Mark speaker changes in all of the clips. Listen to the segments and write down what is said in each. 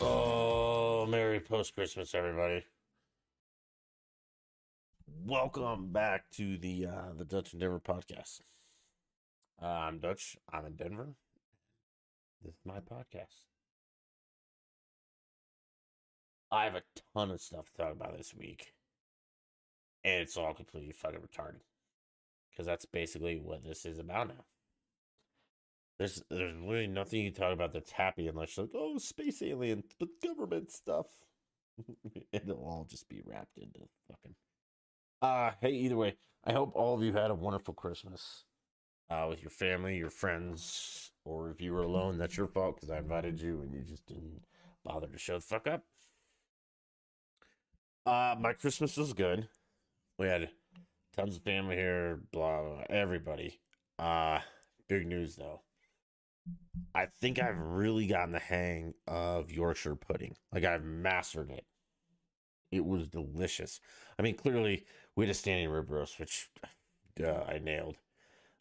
Speaker 1: Oh, Merry post Christmas, everybody. Welcome back to the uh, the Dutch in Denver podcast. Uh, I'm Dutch. I'm in Denver. This is my podcast. I have a ton of stuff to talk about this week, and it's all completely fucking retarded. Because that's basically what this is about now. There's there's really nothing you talk about that's happy unless you're like, oh, space aliens, but government stuff. It'll all just be wrapped into fucking. Uh, hey, either way, I hope all of you had a wonderful Christmas uh, with your family, your friends, or if you were alone, that's your fault because I invited you and you just didn't bother to show the fuck up. Uh, my Christmas was good. We had tons of family here, blah, blah, blah everybody. Uh, big news though. I think I've really gotten the hang of Yorkshire pudding. Like I've mastered it. It was delicious. I mean, clearly we had a standing rib roast, which duh, I nailed.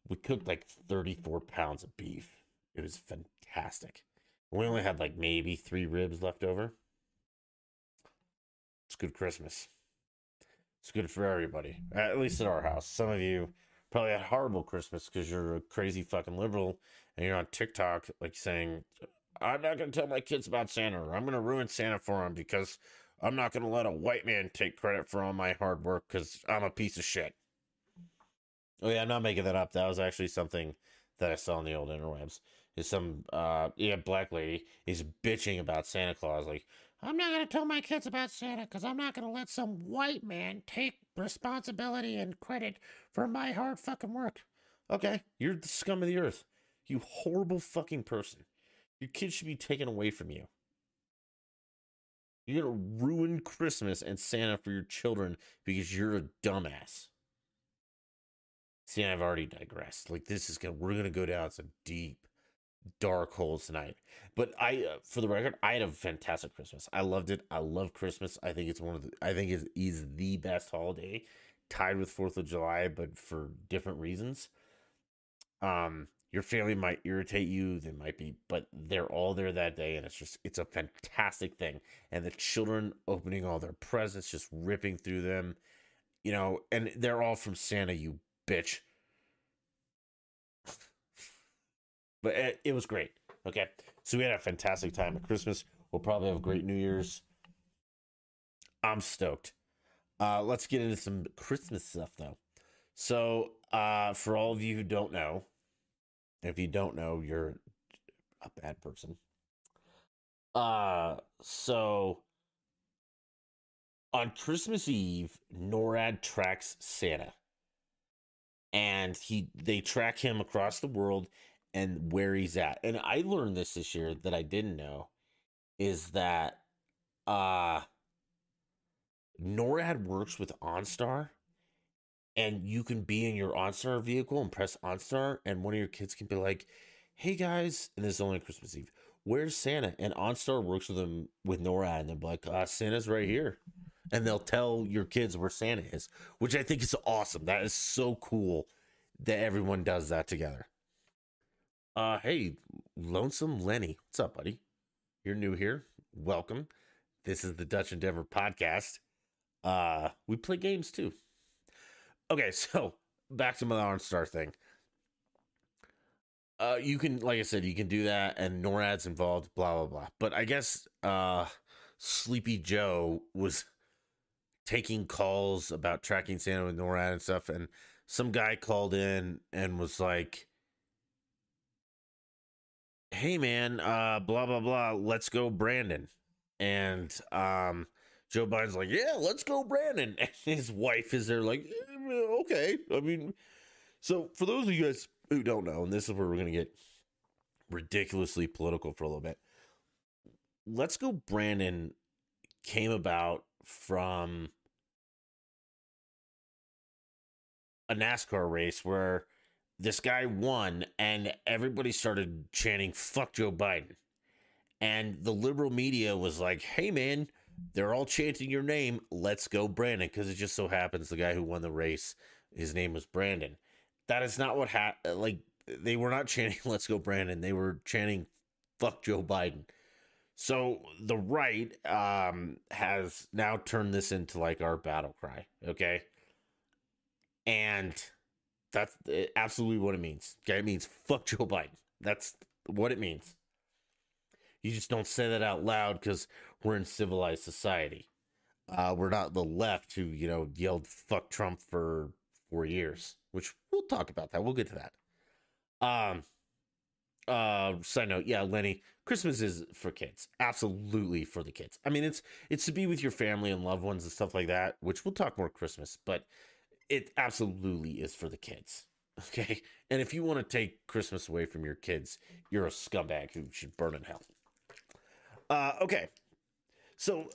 Speaker 1: We cooked like 34 pounds of beef. It was fantastic. We only had like maybe three ribs left over. It's good Christmas. It's good for everybody, at least at our house. Some of you probably had horrible Christmas because you're a crazy fucking liberal and you're on TikTok, like saying, I'm not going to tell my kids about Santa or I'm going to ruin Santa for them because I'm not going to let a white man take credit for all my hard work because I'm a piece of shit. Oh, yeah, I'm not making that up. That was actually something that I saw on the old interwebs. Is some, uh, yeah, black lady is bitching about Santa Claus. Like, I'm not going to tell my kids about Santa because I'm not going to let some white man take responsibility and credit for my hard fucking work. Okay, you're the scum of the earth. You horrible fucking person. Your kids should be taken away from you. You're gonna ruin Christmas and Santa for your children because you're a dumbass. See, I've already digressed. Like this is gonna, we're gonna go down some deep, dark holes tonight. But I, uh, for the record, I had a fantastic Christmas. I loved it. I love Christmas. I think it's one of the, I think it is the best holiday, tied with Fourth of July, but for different reasons. Um, your family might irritate you they might be but they're all there that day and it's just it's a fantastic thing and the children opening all their presents just ripping through them you know and they're all from santa you bitch but it, it was great. Okay. So we had a fantastic time at christmas. We'll probably have a great new year's. I'm stoked. Uh let's get into some christmas stuff though. So uh for all of you who don't know if you don't know, you're a bad person. Uh so on Christmas Eve, NORAD tracks Santa. And he they track him across the world and where he's at. And I learned this this year that I didn't know is that uh NORAD works with OnStar and you can be in your OnStar vehicle and press OnStar, and one of your kids can be like, "Hey guys," and this is only Christmas Eve. Where's Santa? And OnStar works with them with NORAD, and they're like, uh, "Santa's right here," and they'll tell your kids where Santa is, which I think is awesome. That is so cool that everyone does that together. Uh, hey, Lonesome Lenny, what's up, buddy? You're new here. Welcome. This is the Dutch in Denver podcast. Uh, we play games too okay, so back to my OnStar thing. Uh, you can, like I said, you can do that, and NORAD's involved, blah blah blah. But I guess uh, Sleepy Joe was taking calls about tracking Santa with NORAD and stuff, and some guy called in and was like, "Hey man, uh, blah blah blah, let's go, Brandon." And um, Joe Biden's like, "Yeah, let's go, Brandon." And his wife is there, like, okay. I mean, so for those of you guys who don't know, and this is where we're to get ridiculously political for a little bit. Let's go, Brandon came about from a NASCAR race where this guy won and everybody started chanting, fuck Joe Biden. And the liberal media was like, hey, man, they're all chanting your name. Let's go, Brandon. Because it just so happens the guy who won the race, his name was Brandon. That is not what happened. Like, they were not chanting "Let's go, Brandon." They were chanting "Fuck Joe Biden." So the right um, has now turned this into like our battle cry. Okay, and that's uh, absolutely what it means. Okay, it means "Fuck Joe Biden." That's what it means. You just don't say that out loud because we're in civilized society. Uh, we're not the left who, you know, yelled fuck Trump for four years, which we'll talk about that. We'll get to that. Um, uh, side note, yeah, Lenny, Christmas is for kids. Absolutely for the kids. I mean, it's it's to be with your family and loved ones and stuff like that, which we'll talk more Christmas, but it absolutely is for the kids. Okay. And if you want to take Christmas away from your kids, you're a scumbag who should burn in hell. Uh, okay. So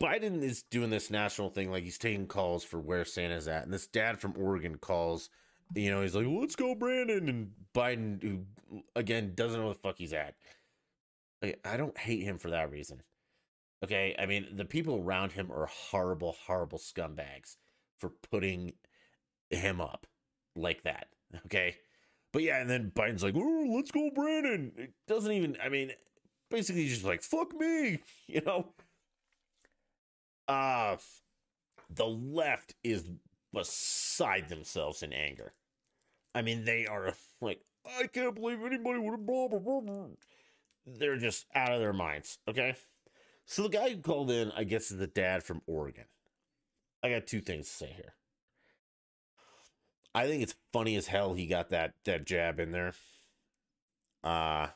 Speaker 1: Biden is doing this national thing, like he's taking calls for where Santa's at, and this dad from Oregon calls. You know, he's like, "Let's go, Brandon," and Biden, who again doesn't know where the fuck he's at. I don't hate him for that reason. Okay, I mean the people around him are horrible, horrible scumbags for putting him up like that. Okay, but yeah, and then Biden's like, "Oh, let's go, Brandon." It doesn't even. I mean, basically, he's just like, "Fuck me," you know uh the left is beside themselves in anger. I mean, they are like, I can't believe anybody would have blah, blah, blah. They're just out of their minds. Okay. So the guy who called in, I guess, is the dad from Oregon. I got two things to say here. I think it's funny as hell he got that that jab in there. Uh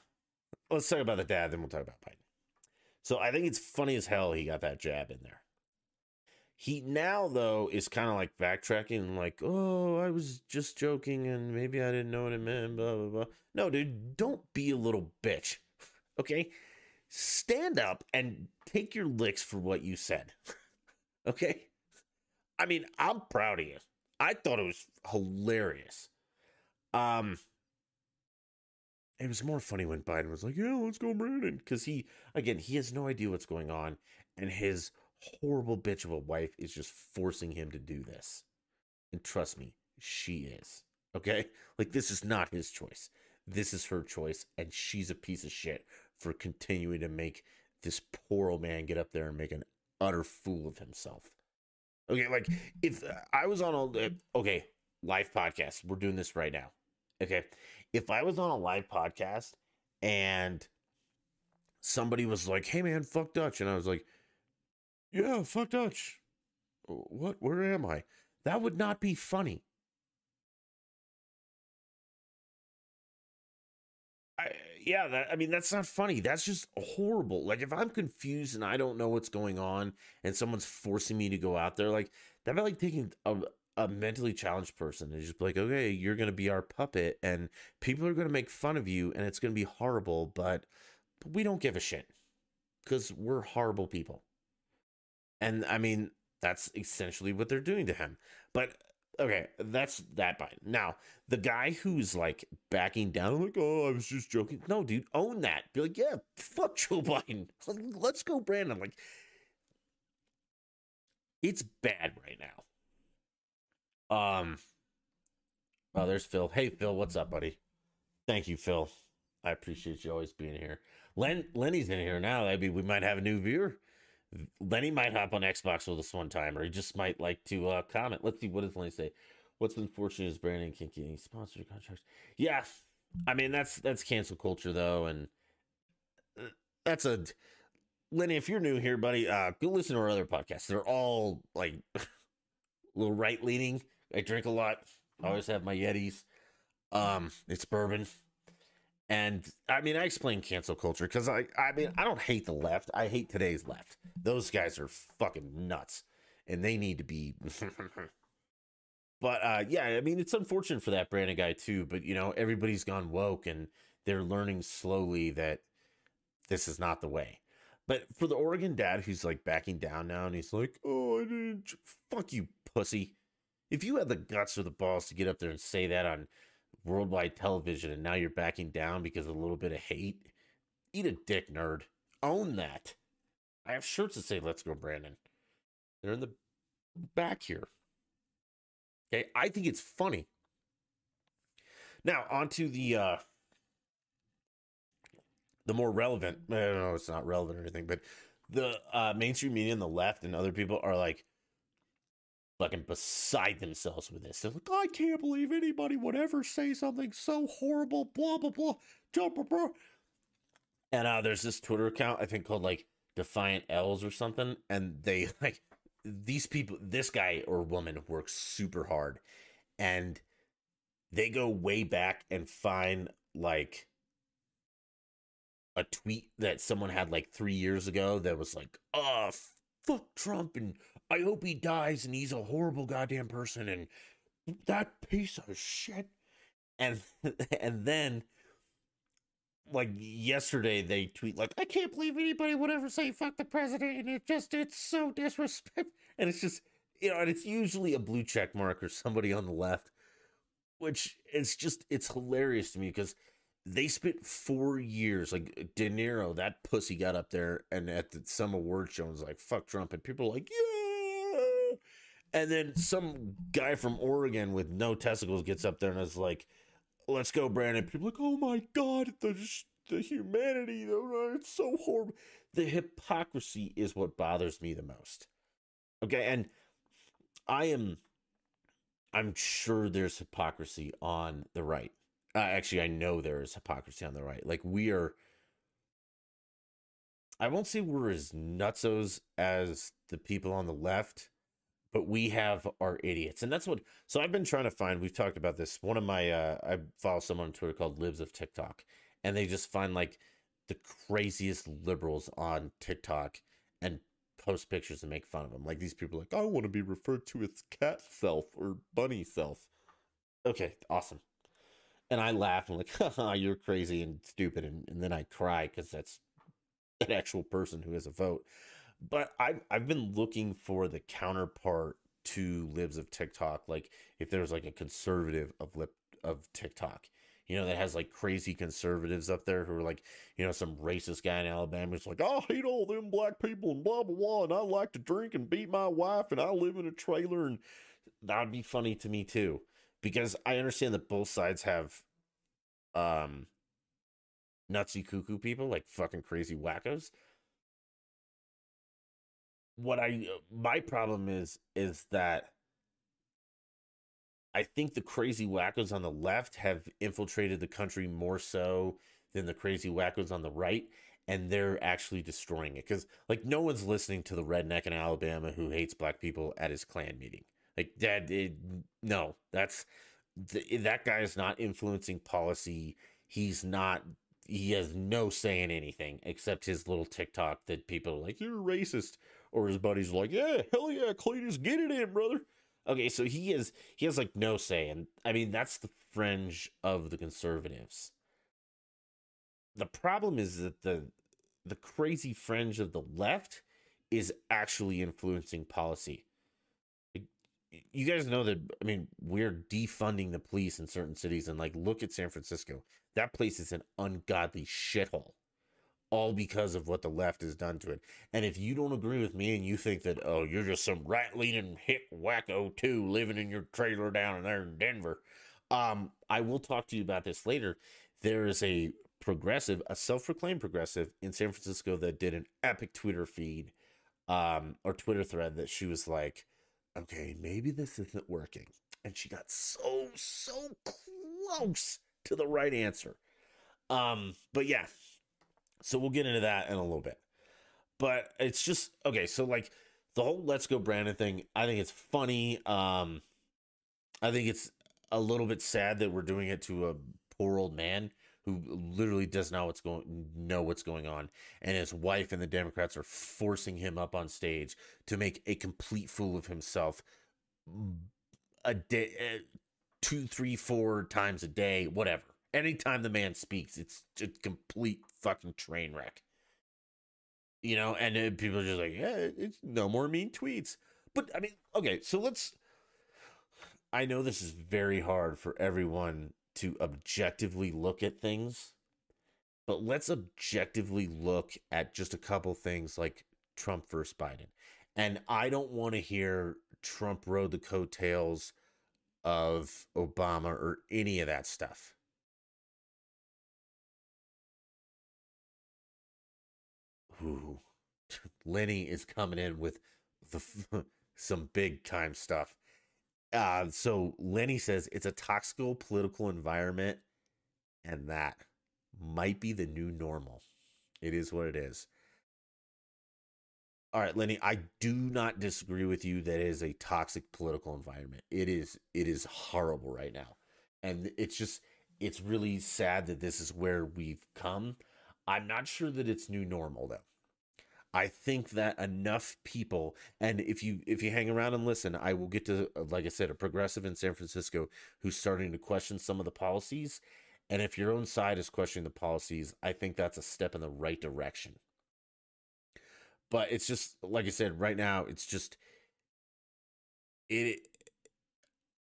Speaker 1: let's talk about the dad, then we'll talk about Biden. So I think it's funny as hell he got that jab in there. He now though is kind of like backtracking, like, "Oh, I was just joking, and maybe I didn't know what it meant." Blah blah blah. No, dude, don't be a little bitch. Okay, stand up and take your licks for what you said. okay, I mean, I'm proud of you. I thought it was hilarious. Um, it was more funny when Biden was like, "Yeah, let's go, Brandon," because he, again, he has no idea what's going on, and his horrible bitch of a wife is just forcing him to do this. And trust me, she is. Okay? Like, this is not his choice. This is her choice. And she's a piece of shit for continuing to make this poor old man get up there and make an utter fool of himself. Okay? Like, if uh, I was on a, uh, okay, live podcast, we're doing this right now. Okay? If I was on a live podcast and somebody was like, hey man, fuck Dutch. And I was like, yeah, fuck Dutch. What? Where am I? That would not be funny. Yeah, that, I mean, that's not funny. That's just horrible. Like, if I'm confused and I don't know what's going on and someone's forcing me to go out there, like, that'd be like taking a, a mentally challenged person and just like, okay, you're going to be our puppet and people are going to make fun of you and it's going to be horrible, but, but we don't give a shit because we're horrible people. And I mean, that's essentially what they're doing to him. But okay, that's that Biden. Now, the guy who's like backing down, like, oh, I was just joking. No, dude, own that. Be like, yeah, fuck Joe Biden. Let's go, Brandon. Like, it's bad right now. Um, oh, there's Phil. Hey, Phil, what's up, buddy? Thank you, Phil. I appreciate you always being here. Len Lenny's in here now. Maybe we might have a new viewer. Lenny might hop on Xbox with us one time, or he just might like to uh, comment. Let's see what does Lenny say. What's unfortunate is Brandon can't get any sponsored contracts. Yeah, I mean that's that's cancel culture though, and uh, that's a Lenny. If you're new here, buddy, uh, go listen to our other podcasts. They're all like a little right leaning. I drink a lot. I always have my Yetis. Um, it's bourbon. And I mean, I explain cancel culture because I, I mean, I don't hate the left. I hate today's left. Those guys are fucking nuts, and they need to be. but uh, yeah, I mean, it's unfortunate for that Brandon guy too. But you know, everybody's gone woke, and they're learning slowly that this is not the way. But for the Oregon dad who's like backing down now, and he's like, "Oh, I didn't." Fuck you, pussy. If you had the guts or the balls to get up there and say that on worldwide television and now you're backing down because of a little bit of hate. Eat a dick, nerd. Own that. I have shirts that say "Let's go, Brandon." They're in the back here. Okay, I think it's funny. Now onto the uh the more relevant. I don't know, it's not relevant or anything, but the uh mainstream media and the left and other people are like fucking beside themselves with this. They're like, I can't believe anybody would ever say something so horrible, blah blah blah, blah blah blah. And uh there's this Twitter account I think called like Defiant L's or something, and they like these people this guy or woman works super hard and they go way back and find like a tweet that someone had like three years ago that was like, oh, fuck Trump and I hope he dies and he's a horrible goddamn person and that piece of shit. And and then like yesterday they tweet like I can't believe anybody would ever say fuck the president and it just it's so disrespectful and it's just you know and it's usually a blue check mark or somebody on the left which it's just it's hilarious to me because they spent four years like uh, De Niro that pussy got up there and at the, some award show and was like fuck Trump and people are like yeah and then some guy from Oregon with no testicles gets up there and is like let's go, Brandon. People like, oh my god, the the humanity, it's so horrible. The hypocrisy is what bothers me the most. Okay, and I am, I'm sure there's hypocrisy on the right. Uh, actually, I know there is hypocrisy on the right. Like we are. I won't say we're as nutsos as the people on the left, but we have our idiots and that's what so i've been trying to find we've talked about this one of my uh i follow someone on twitter called libs of tiktok and they just find like the craziest liberals on tiktok and post pictures and make fun of them like these people like i want to be referred to as cat self or bunny self okay awesome and i laugh and I'm like haha you're crazy and stupid and, and then i cry because that's an actual person who has a vote but I've I've been looking for the counterpart to libs of TikTok. Like if there's like a conservative of lip of TikTok, you know, that has like crazy conservatives up there who are like, you know, some racist guy in Alabama who's like, I hate all them black people and blah blah blah, and I like to drink and beat my wife, and I live in a trailer, and that'd be funny to me too, because I understand that both sides have, um, nutsy cuckoo people like fucking crazy wackos what I uh, my problem is is that I think the crazy wackos on the left have infiltrated the country more so than the crazy wackos on the right and they're actually destroying it cuz like no one's listening to the redneck in Alabama who hates black people at his Klan meeting. Like that it, no, that's that guy is not influencing policy. He's not he has no say in anything except his little TikTok that people are like, you're racist or his buddies are like, yeah, hell yeah, Cletus, get it in, brother. Okay, so he is he has like no say, and I mean that's the fringe of the conservatives. The problem is that the the crazy fringe of the left is actually influencing policy. You guys know that I mean we're defunding the police in certain cities, and like look at San Francisco. That place is an ungodly shithole all because of what the left has done to it. And if you don't agree with me and you think that, oh, you're just some right leaning hip wacko too living in your trailer down in there in Denver, um, I will talk to you about this later. There is a progressive, a self proclaimed progressive in San Francisco that did an epic Twitter feed um, or Twitter thread that she was like, okay, maybe this isn't working. And she got so, so close to the right answer. Um, but yeah, so we'll get into that in a little bit. But it's just okay, so like the whole let's go Brandon thing, I think it's funny. Um I think it's a little bit sad that we're doing it to a poor old man who literally does not what's going know what's going on and his wife and the democrats are forcing him up on stage to make a complete fool of himself a day uh, two three four times a day whatever anytime the man speaks, it's a complete fucking train wreck. You know, and uh, people are just like, yeah, it's no more mean tweets. But I mean, okay, so let's. I know this is very hard for everyone to objectively look at things, but let's objectively look at just a couple things like Trump versus Biden. And I don't want to hear Trump rode the coattails of Obama or any of that stuff. Ooh, Lenny is coming in with the some big time stuff. Uh, so Lenny says it's a toxic political environment, and that might be the new normal. It is what it is. All right, Lenny, I do not disagree with you that it is a toxic political environment. It is it is horrible right now. And it's just it's really sad that this is where we've come. I'm not sure that it's new normal though. I think that enough people, and if you if you hang around and listen, I will get to uh, like I said, a progressive in San Francisco who's starting to question some of the policies. And if your own side is questioning the policies, I think that's a step in the right direction. But it's just like I said, right now it's just it.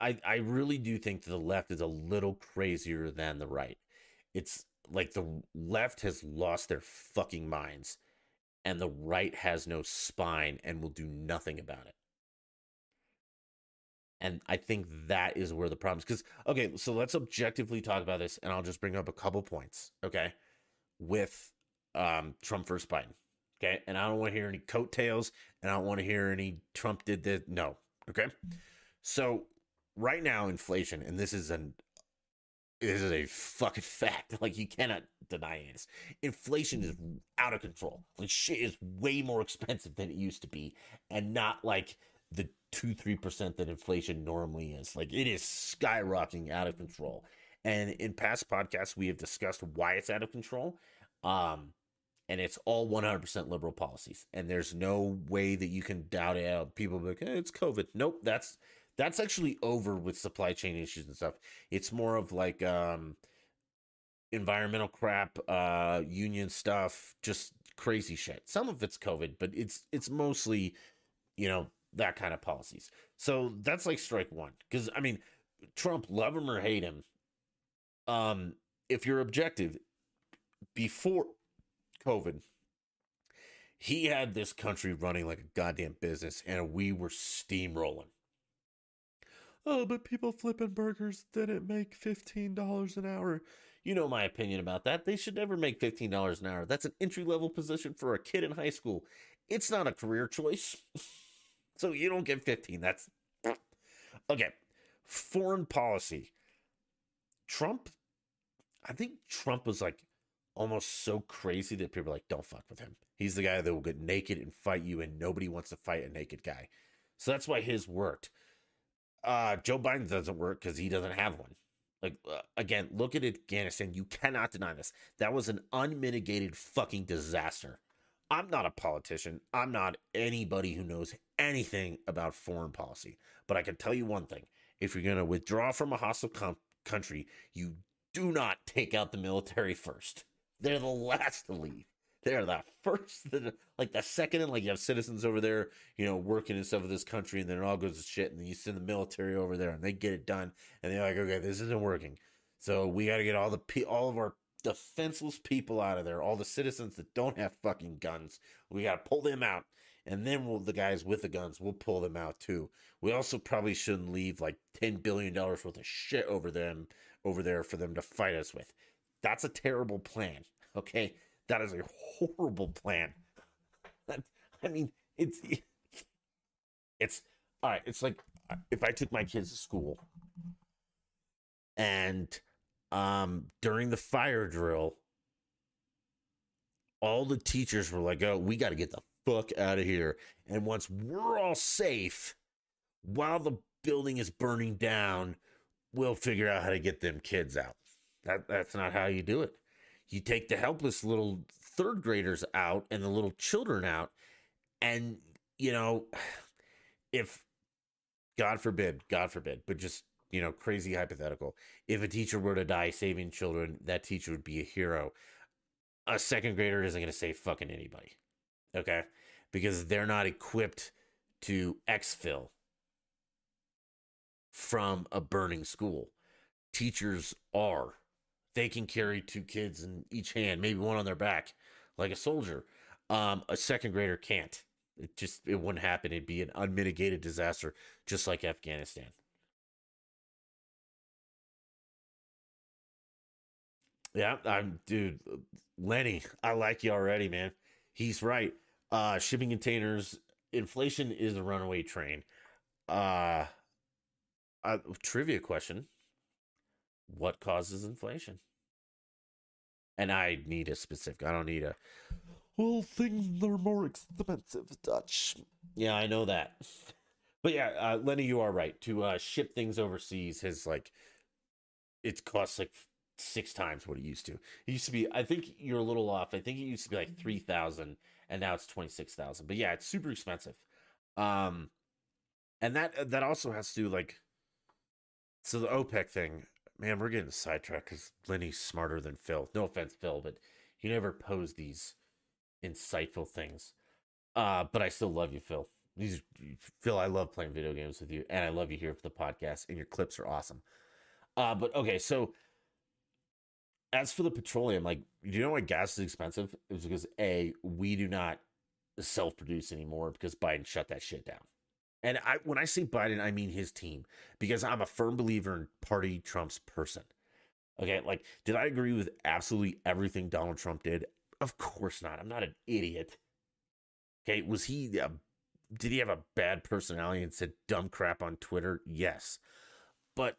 Speaker 1: I I really do think that the left is a little crazier than the right. It's like the left has lost their fucking minds and the right has no spine and will do nothing about it. And I think that is where the problem is. Because, okay, so let's objectively talk about this, and I'll just bring up a couple points, okay, with um, Trump versus Biden, okay? And I don't want to hear any coattails, and I don't want to hear any Trump did this. No, okay? So, right now, inflation, and this is an this is a fucking fact. Like you cannot deny this. Inflation is out of control. Like shit is way more expensive than it used to be, and not like the two three percent that inflation normally is. Like it is skyrocketing out of control. And in past podcasts, we have discussed why it's out of control. Um, and it's all 100% liberal policies. And there's no way that you can doubt it. People like, hey, it's COVID. Nope, that's that's actually over with supply chain issues and stuff. It's more of like um environmental crap, uh union stuff, just crazy shit. Some of it's COVID, but it's it's mostly, you know, that kind of policies. So that's like strike one. Because I mean, Trump, love him or hate him, um, if you're objective, before COVID, he had this country running like a goddamn business, and we were steamrolling oh, but people flipping burgers didn't make $15 an hour. You know my opinion about that. They should never make $15 an hour. That's an entry level position for a kid in high school. It's not a career choice. so you don't get 15. That's okay. Foreign policy. Trump, I think Trump was like almost so crazy that people are like, don't fuck with him. He's the guy that will get naked and fight you, and nobody wants to fight a naked guy. So that's why his worked uh, Joe Biden doesn't work because he doesn't have one. Like uh, again, look at Afghanistan. You cannot deny this. That was an unmitigated fucking disaster. I'm not a politician. I'm not anybody who knows anything about foreign policy. But I can tell you one thing: if you're going to withdraw from a hostile com- country, you do not take out the military first. They're the last to leave. They're the first, like the second, and like you have citizens over there, you know, working and stuff of this country, and then it all goes to shit, and then you send the military over there, and they get it done, and they're like, okay, this isn't working, so we got to get all the all of our defenseless people out of there, all the citizens that don't have fucking guns, we got to pull them out, and then we'll, the guys with the guns, we'll pull them out too. We also probably shouldn't leave like ten billion dollars worth of shit over them over there for them to fight us with. That's a terrible plan. Okay, that is a horrible plan. I mean, it's it's all right. It's like if I took my kids to school and um during the fire drill, all the teachers were like, "Oh, we got to get the fuck out of here." And once we're all safe, while the building is burning down, we'll figure out how to get them kids out. That that's not how you do it you take the helpless little third graders out and the little children out and you know if god forbid god forbid but just you know crazy hypothetical if a teacher were to die saving children that teacher would be a hero. A second grader isn't going to save fucking anybody okay? Because they're not equipped to exfil from a burning school. Teachers are they can carry two kids in each hand, maybe one on their back, like a soldier. Um, a second grader can't. It just it wouldn't happen. It'd be an unmitigated disaster, just like Afghanistan. Yeah, I'm dude, uh, Lenny, I like you already, man. He's right. Uh shipping containers, inflation is a runaway train. Uh, uh trivia question. What causes inflation? And I need a specific. I don't need a well, things are more expensive, Dutch. Yeah, I know that. But yeah, uh, Lenny, you are right. To uh, ship things overseas has like it costs like six times what it used to. It used to be, I think you're a little off. I think it used to be like three thousand, and now it's twenty six thousand. But yeah, it's super expensive. Um, and that that also has to like, so the OPEC thing. Man, we're getting sidetracked because Lenny's smarter than Phil. No offense, Phil, but you never pose these insightful things. Uh, but I still love you, Phil. These Phil, I love playing video games with you, and I love you here for the podcast, and your clips are awesome. Uh, but okay, so as for the petroleum, like, you know why gas is expensive? It's because a we do not self-produce anymore because Biden shut that shit down. And I when I say Biden, I mean his team because I'm a firm believer in party Trump's person. Okay, like did I agree with absolutely everything Donald Trump did? Of course not. I'm not an idiot. Okay, was he uh, did he have a bad personality and said dumb crap on Twitter? Yes. But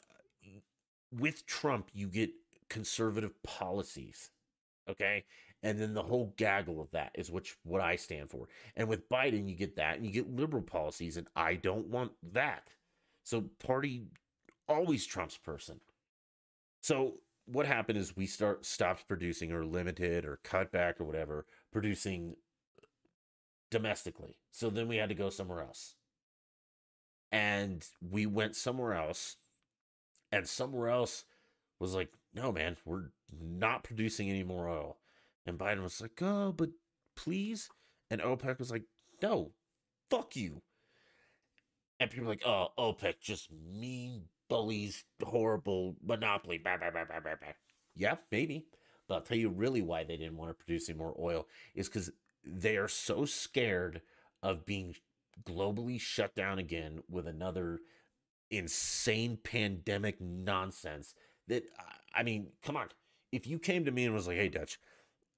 Speaker 1: with Trump, you get conservative policies. Okay? And then the whole gaggle of that is which what I stand for. And with Biden, you get that and you get liberal policies, and I don't want that. So party always Trump's person. So what happened is we start stopped producing or limited or cut back or whatever producing domestically. So then we had to go somewhere else. And we went somewhere else. And somewhere else was like, no, man, we're not producing any more oil. And Biden was like, oh, but please. And OPEC was like, no, fuck you. And people were like, oh, OPEC just mean bullies, horrible monopoly. Bah, bah, bah, bah, bah, bah. Yeah, maybe. But I'll tell you really why they didn't want to produce any more oil is because they are so scared of being globally shut down again with another insane pandemic nonsense that I mean, come on. If you came to me and was like, "Hey Dutch,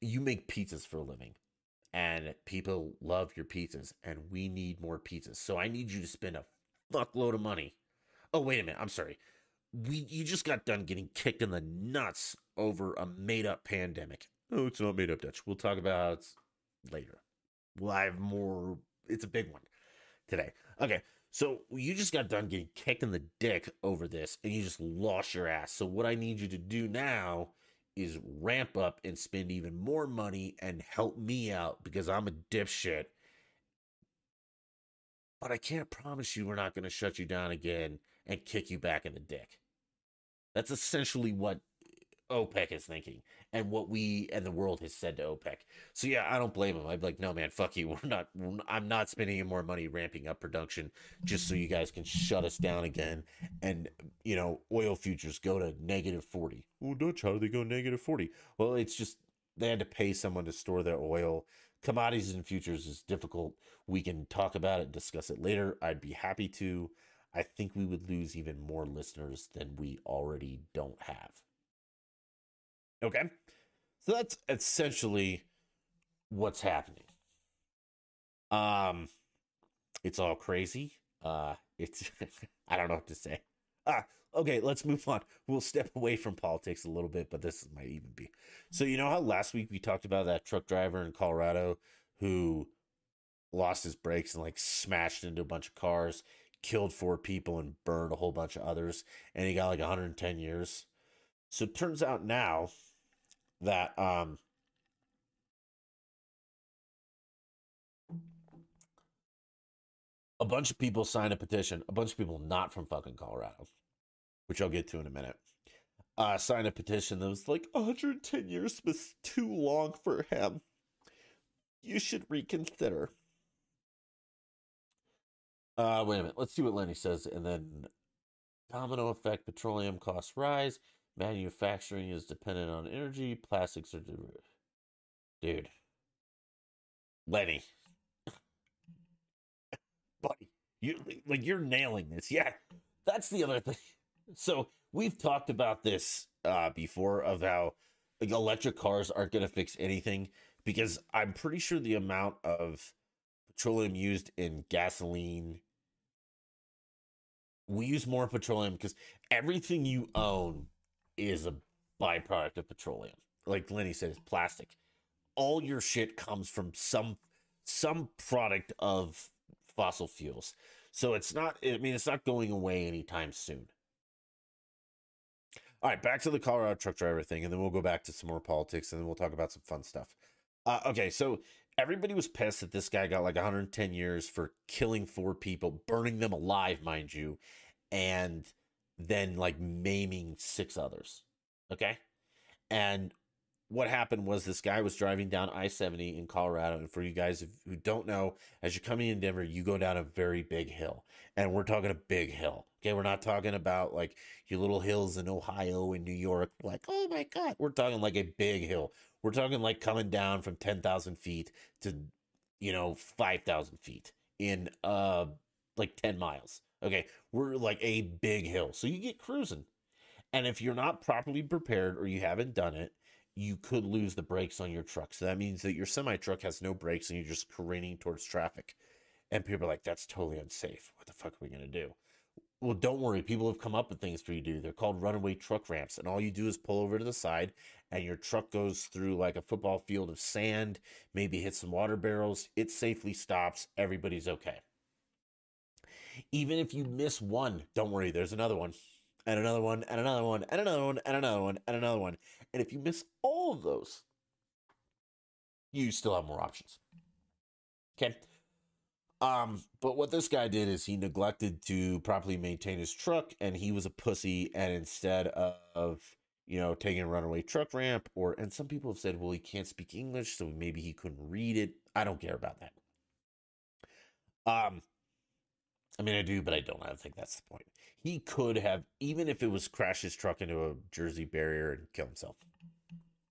Speaker 1: you make pizzas for a living and people love your pizzas and we need more pizzas. So I need you to spend a fuckload of money." Oh, wait a minute. I'm sorry. We you just got done getting kicked in the nuts over a made up pandemic. Oh, it's not made up, Dutch. We'll talk about later. We'll have more. It's a big one today. Okay. So you just got done getting kicked in the dick over this and you just lost your ass. So what I need you to do now is ramp up and spend even more money and help me out because I'm a dipshit. But I can't promise you we're not going to shut you down again and kick you back in the dick. That's essentially what OPEC is thinking and what we and the world has said to OPEC. So yeah, I don't blame them. I'd be like, no man, fuck you. We're not. I'm not spending any more money ramping up production just so you guys can shut us down again. And you know, oil futures go to negative forty. Well, Dutch, how do they go negative forty? Well, it's just they had to pay someone to store their oil. Commodities and futures is difficult. We can talk about it, discuss it later. I'd be happy to. I think we would lose even more listeners than we already don't have. Okay. So that's essentially what's happening. Um it's all crazy. Uh it's I don't know what to say. Ah, okay, let's move on. We'll step away from politics a little bit, but this might even be. So you know how last week we talked about that truck driver in Colorado who lost his brakes and like smashed into a bunch of cars, killed four people and burned a whole bunch of others, and he got like 110 years. So it turns out now that um a bunch of people signed a petition, a bunch of people not from fucking Colorado, which I'll get to in a minute, uh, a petition that was like 110 years was too long for him. You should reconsider. Uh, wait a minute. Let's see what Lenny says, and then domino effect: petroleum costs rise. Manufacturing is dependent on energy. Plastics are. Dude. Lenny. Buddy. You like you're nailing this. Yeah. That's the other thing. So we've talked about this uh before of how like, electric cars aren't going to fix anything because I'm pretty sure the amount of petroleum used in gasoline we use more petroleum because everything you own is a byproduct of petroleum. Like Lenny said, it's plastic. All your shit comes from some some product of fossil fuels. So it's not I mean it's not going away anytime soon. All right, back to the Colorado truck driver thing, and then we'll go back to some more politics, and then we'll talk about some fun stuff. Uh, okay, so everybody was pissed that this guy got like 110 years for killing four people, burning them alive, mind you, and then like maiming six others. Okay. And what happened was this guy was driving down I 70 in Colorado. And for you guys who don't know, as you're coming in Denver, you go down a very big hill. And we're talking a big hill. Okay. We're not talking about like your little hills in Ohio and New York. Like, oh my God. We're talking like a big hill. We're talking like coming down from 10,000 feet to, you know, 5,000 feet in uh like 10 miles. Okay. We're like a big hill. So you get cruising. And if you're not properly prepared or you haven't done it, you could lose the brakes on your truck. So that means that your semi truck has no brakes and you're just careening towards traffic. And people are like, that's totally unsafe. What the fuck are we going to do? Well, don't worry. People have come up with things for you to do. They're called runaway truck ramps. And all you do is pull over to the side and your truck goes through like a football field of sand, maybe hits some water barrels. It safely stops. Everybody's okay. Even if you miss one, don't worry. There's another one and another one and another one and another one and another one and another one. And if you miss all of those, you still have more options. Okay. Um, but what this guy did is he neglected to properly maintain his truck and he was a pussy. And instead of, you know, taking a runaway truck ramp, or, and some people have said, well, he can't speak English, so maybe he couldn't read it. I don't care about that. Um, I mean, I do, but I don't. I don't think that's the point. He could have, even if it was crash his truck into a Jersey barrier and kill himself.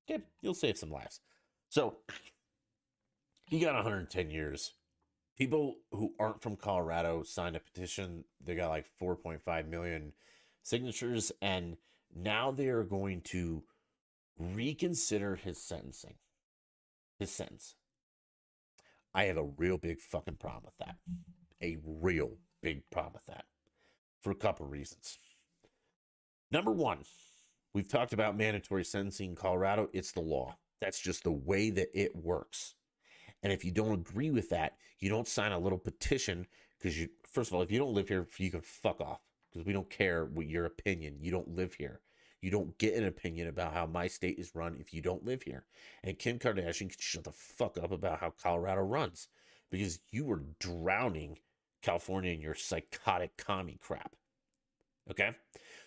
Speaker 1: Okay, you'll save some lives. So he got 110 years. People who aren't from Colorado signed a petition. They got like 4.5 million signatures, and now they are going to reconsider his sentencing. His sentence. I have a real big fucking problem with that. A real big problem with that for a couple of reasons. Number one, we've talked about mandatory sentencing in Colorado. It's the law. That's just the way that it works. And if you don't agree with that, you don't sign a little petition because you, first of all, if you don't live here, you can fuck off because we don't care what your opinion. You don't live here. You don't get an opinion about how my state is run if you don't live here. And Kim Kardashian can shut the fuck up about how Colorado runs because you were drowning California and your psychotic commie crap. Okay?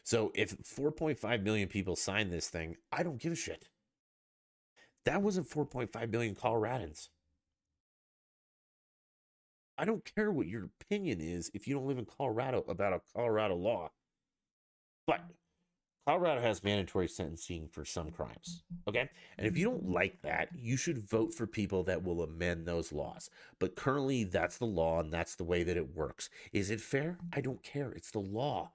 Speaker 1: So if 4.5 million people sign this thing, I don't give a shit. That wasn't 4.5 million Coloradans. I don't care what your opinion is if you don't live in Colorado about a Colorado law. But Colorado has mandatory sentencing for some crimes. Okay. And if you don't like that, you should vote for people that will amend those laws. But currently, that's the law and that's the way that it works. Is it fair? I don't care. It's the law.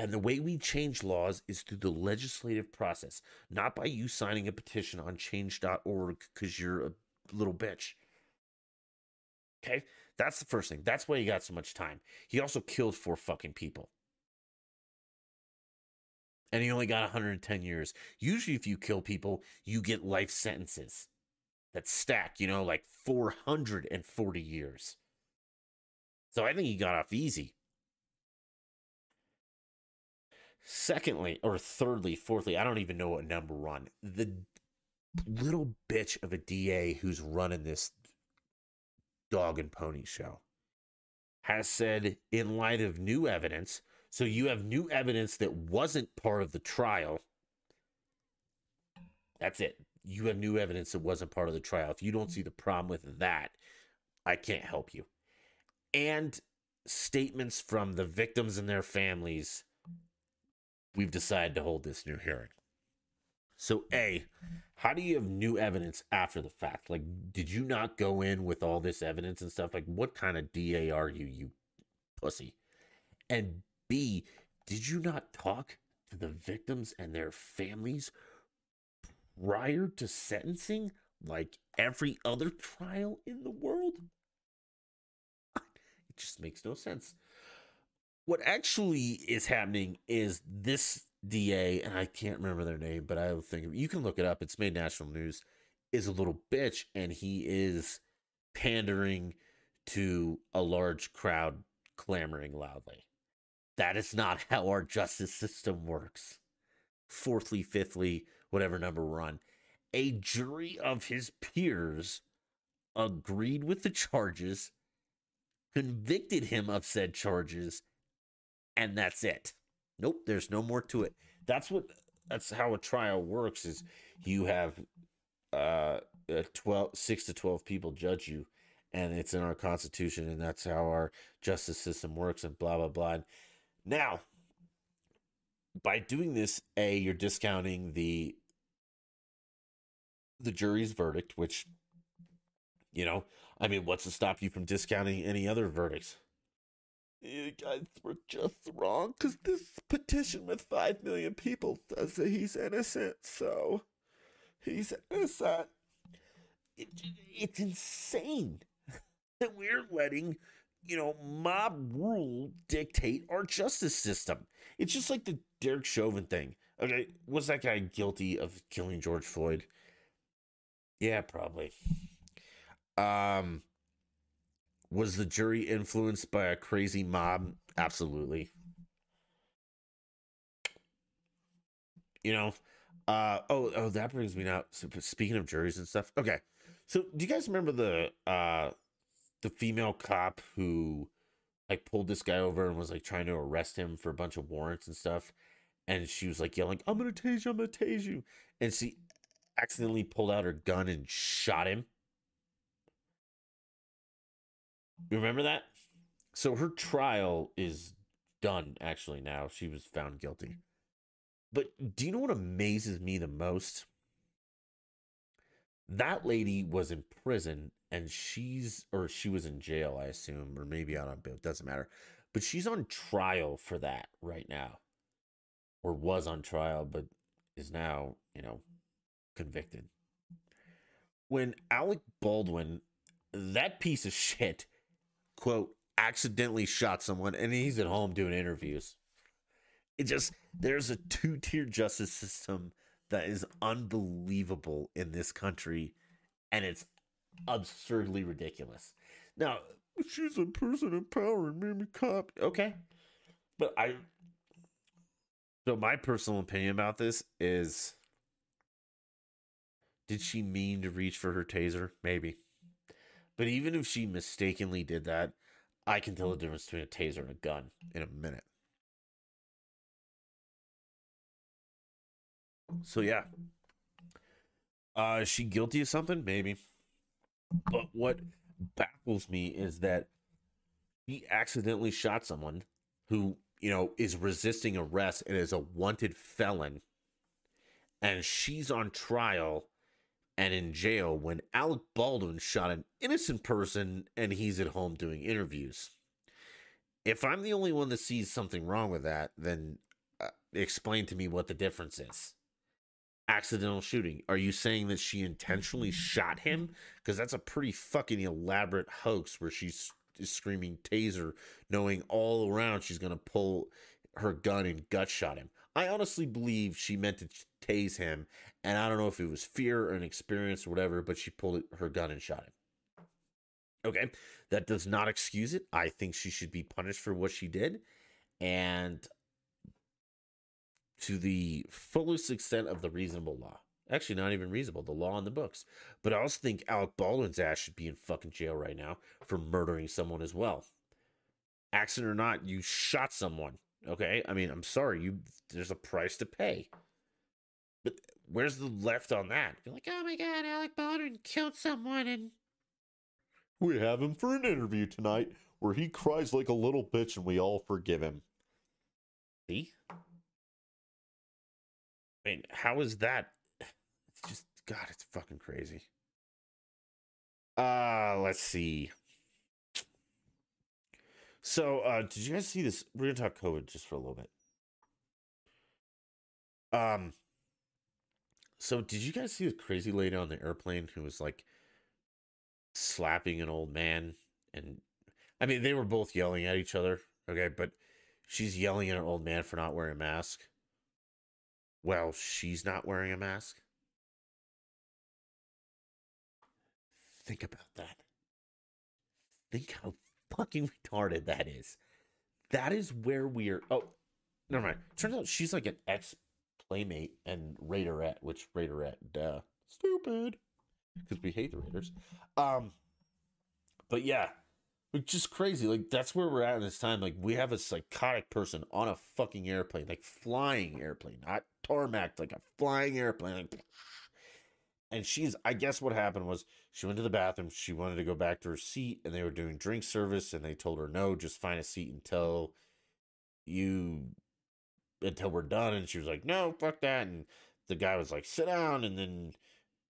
Speaker 1: And the way we change laws is through the legislative process, not by you signing a petition on change.org because you're a little bitch. Okay. That's the first thing. That's why he got so much time. He also killed four fucking people and he only got 110 years. Usually, if you kill people, you get life sentences that stack, you know, like 440 years. So I think he got off easy. Secondly, or thirdly, fourthly, I don't even know what number one. The little bitch of a DA who's running this dog and pony show has said, in light of new evidence, so you have new evidence that wasn't part of the trial. That's it. You have new evidence that wasn't part of the trial. If you don't see the problem with that, I can't help you. And statements from the victims and their families, we've decided to hold this new hearing. So, A, how do you have new evidence after the fact? Like, did you not go in with all this evidence and stuff? Like, what kind of DA are you, you pussy? And B, did you not talk to the victims and their families prior to sentencing like every other trial in the world? It just makes no sense. What actually is happening is this DA, and I can't remember their name, but I think you can look it up. It's made national news. Is a little bitch, and he is pandering to a large crowd clamoring loudly. That is not how our justice system works. Fourthly, fifthly, whatever number we're on, a jury of his peers agreed with the charges, convicted him of said charges, and that's it. Nope, there's no more to it. That's what that's how a trial works is you have uh 12 6 to 12 people judge you and it's in our constitution and that's how our justice system works and blah blah blah. Now, by doing this, a you're discounting the the jury's verdict, which you know, I mean, what's to stop you from discounting any other verdicts? You guys were just wrong because this petition with 5 million people says that he's innocent, so he's innocent. It, it's insane that we're letting, you know, mob rule dictate our justice system. It's just like the Derek Chauvin thing. Okay, was that guy guilty of killing George Floyd? Yeah, probably. Um, was the jury influenced by a crazy mob? Absolutely. You know, uh, oh, oh, that brings me now. Speaking of juries and stuff, okay. So, do you guys remember the uh the female cop who like pulled this guy over and was like trying to arrest him for a bunch of warrants and stuff? And she was like yelling, "I'm gonna tase you! I'm gonna tase you!" And she accidentally pulled out her gun and shot him. You remember that? So her trial is done actually now. She was found guilty. Mm-hmm. But do you know what amazes me the most? That lady was in prison and she's or she was in jail, I assume, or maybe out on bail, doesn't matter. But she's on trial for that right now. Or was on trial, but is now, you know, convicted. When Alec Baldwin, that piece of shit, quote, accidentally shot someone and he's at home doing interviews. It just, there's a two tier justice system that is unbelievable in this country and it's absurdly ridiculous. Now, she's a person in power and made me cop. Okay. But I, so my personal opinion about this is did she mean to reach for her taser? Maybe. But even if she mistakenly did that, I can tell the difference between a taser and a gun in a minute. So yeah. Uh is she guilty of something? Maybe. But what baffles me is that he accidentally shot someone who, you know, is resisting arrest and is a wanted felon. And she's on trial and in jail when Alec Baldwin shot an innocent person and he's at home doing interviews. If I'm the only one that sees something wrong with that, then uh, explain to me what the difference is. Accidental shooting. Are you saying that she intentionally shot him? Because that's a pretty fucking elaborate hoax where she's screaming taser, knowing all around she's going to pull her gun and gut shot him. I honestly believe she meant to tase him and I don't know if it was fear or an experience or whatever, but she pulled her gun and shot him. Okay. That does not excuse it. I think she should be punished for what she did. And to the fullest extent of the reasonable law. Actually, not even reasonable, the law in the books. But I also think Alec Baldwin's ass should be in fucking jail right now for murdering someone as well. Accident or not, you shot someone. Okay? I mean, I'm sorry, you there's a price to pay. But where's the left on that? You're like, oh my god, Alec Baldwin killed someone and we have him for an interview tonight where he cries like a little bitch and we all forgive him. See? Mean, how is that? It's just God, it's fucking crazy. Uh, let's see. So, uh, did you guys see this? We're gonna talk COVID just for a little bit. Um, So, did you guys see the crazy lady on the airplane who was like slapping an old man? And I mean, they were both yelling at each other. Okay. But she's yelling at an old man for not wearing a mask. Well, she's not wearing a mask. Think about that. Think how fucking retarded that is. That is where we're. Oh, never mind. Turns out she's like an ex playmate and Raiderette, which Raiderette, duh, stupid, because we hate the Raiders. Um, but yeah, just crazy. Like that's where we're at in this time. Like we have a psychotic person on a fucking airplane, like flying airplane, not tarmac, like a flying airplane. Like, and she's, I guess what happened was she went to the bathroom. She wanted to go back to her seat, and they were doing drink service, and they told her no, just find a seat until you until we're done. And she was like, no, fuck that. And the guy was like, sit down. And then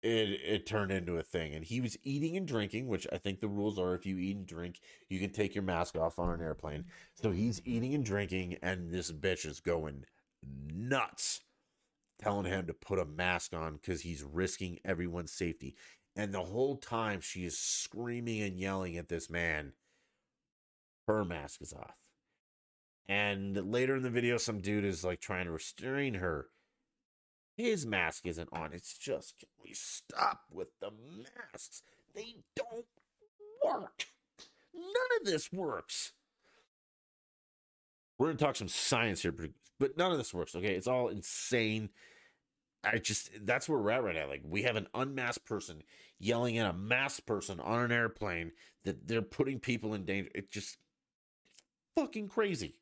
Speaker 1: it it turned into a thing. And he was eating and drinking, which I think the rules are if you eat and drink, you can take your mask off on an airplane. So he's eating and drinking, and this bitch is going nuts, telling him to put a mask on because he's risking everyone's safety. And the whole time she is screaming and yelling at this man, her mask is off. And later in the video, some dude is like trying to restrain her. His mask isn't on. It's just, can we stop with the masks? They don't work. None of this works. We're going to talk some science here, but none of this works. Okay. It's all insane. I just, that's where we're at right now. Like, we have an unmasked person yelling at a masked person on an airplane that they're putting people in danger. It just, fucking crazy.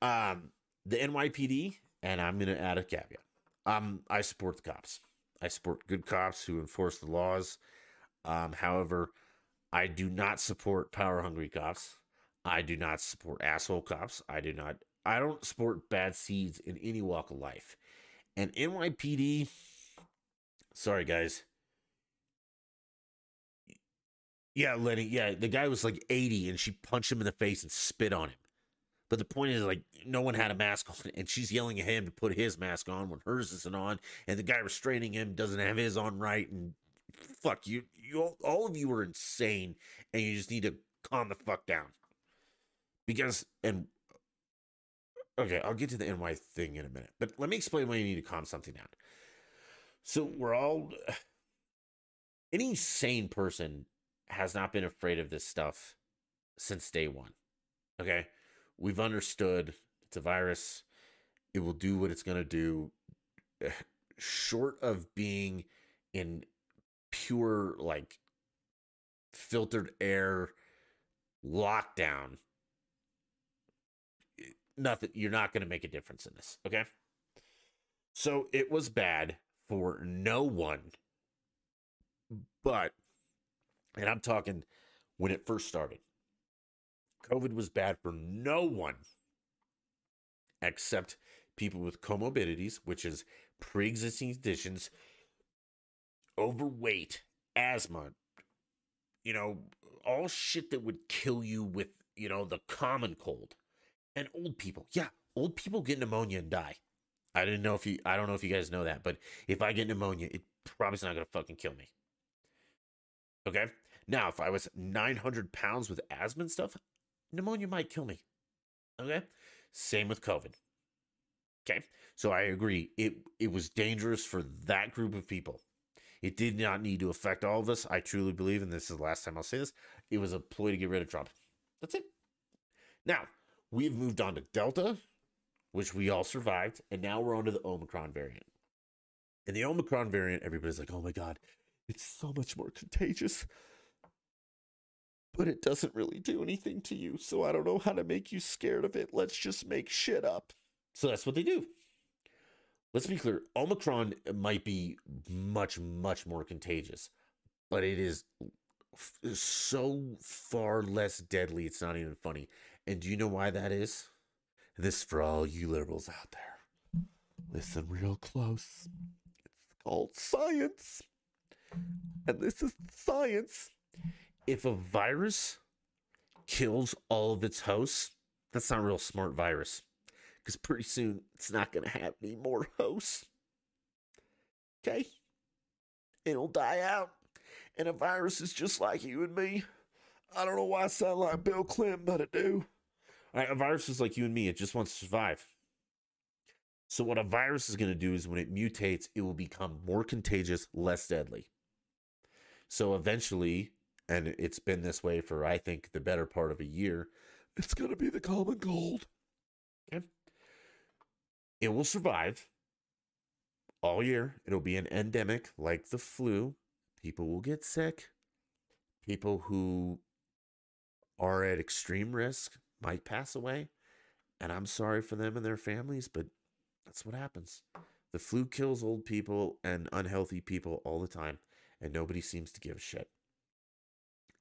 Speaker 1: Um, the NYPD, and I'm going to add a caveat. Um, I support the cops. I support good cops who enforce the laws. Um, however, I do not support power hungry cops. I do not support asshole cops. I do not. I don't support bad seeds in any walk of life. And NYPD, sorry guys. Yeah, Lenny. Yeah, the guy was like 80 and she punched him in the face and spit on him. But the point is, like, no one had a mask on, and she's yelling at him to put his mask on when hers isn't on, and the guy restraining him doesn't have his on right. And fuck you, you, all of you are insane, and you just need to calm the fuck down. Because, and okay, I'll get to the NY thing in a minute, but let me explain why you need to calm something down. So we're all, any sane person has not been afraid of this stuff since day one. Okay we've understood it's a virus. It will do what it's going to do. Short of being in pure, like, filtered air lockdown, nothing, you're not going to make a difference in this. Okay. So it was bad for no one. But, and I'm talking when it first started, COVID was bad for no one except people with comorbidities, which is pre existing conditions, overweight, asthma, you know, all shit that would kill you with, you know, the common cold. And old people. Yeah, old people get pneumonia and die. I didn't know if you, I don't know if you guys know that, but if I get pneumonia, it probably not to fucking kill me. Okay. Now, if I was 900 pounds with asthma and stuff, pneumonia might kill me. Okay? Same with COVID. Okay? So I agree. It it was dangerous for that group of people. It did not need to affect all of us. I truly believe, and this is the last time I'll say this, it was a ploy to get rid of Trump. That's it. Now, we've moved on to Delta, which we all survived, and now we're on to the Omicron variant. And the Omicron variant, everybody's like, oh my God, it's so much more contagious but it doesn't really do anything to you. So I don't know how to make you scared of it. Let's just make shit up. So that's what they do. Let's be clear Omicron might be much, much more contagious, but it is so far less deadly. It's not even funny. And do you know why that is? This for all you liberals out there. Listen real close. It's called science. And this is science if a virus kills all of its hosts, that's not a real smart virus. Because pretty soon it's not going to have any more hosts.
Speaker 2: Okay? It'll die out. And a virus is just like you and me. I don't know why I sound like Bill Clinton, but I do.
Speaker 1: Right, a virus is like you and me. It just wants to survive. So, what a virus is going to do is when it mutates, it will become more contagious, less deadly. So, eventually, and it's been this way for, I think, the better part of a year,
Speaker 2: It's going to be the common cold.
Speaker 1: it will survive all year. It'll be an endemic like the flu. People will get sick. People who are at extreme risk might pass away. And I'm sorry for them and their families, but that's what happens. The flu kills old people and unhealthy people all the time, and nobody seems to give a shit.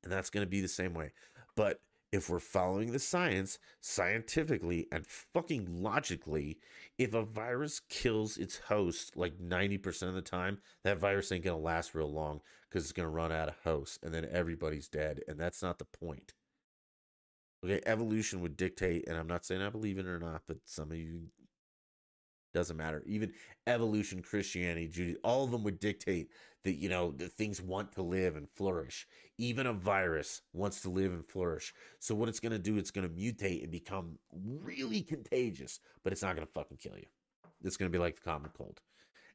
Speaker 1: And that's going to be the same way. But if we're following the science scientifically and fucking logically, if a virus kills its host like 90% of the time, that virus ain't going to last real long because it's going to run out of hosts and then everybody's dead. And that's not the point. Okay, evolution would dictate, and I'm not saying I believe in it or not, but some of you doesn't matter. Even evolution, Christianity, Judaism, all of them would dictate that you know that things want to live and flourish. Even a virus wants to live and flourish. So what it's gonna do, it's gonna mutate and become really contagious, but it's not gonna fucking kill you. It's gonna be like the common cold,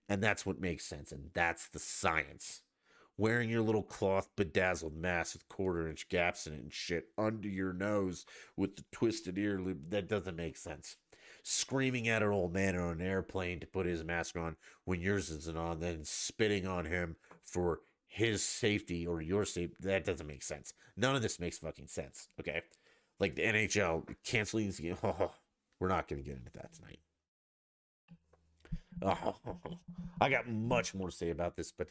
Speaker 1: and that's what makes sense, and that's the science. Wearing your little cloth bedazzled mask with quarter inch gaps in it and shit under your nose with the twisted ear loop, that doesn't make sense screaming at an old man on an airplane to put his mask on when yours isn't on, then spitting on him for his safety or your safety. That doesn't make sense. None of this makes fucking sense. Okay. Like the NHL canceling these games. Oh, we're not going to get into that tonight. Oh, I got much more to say about this, but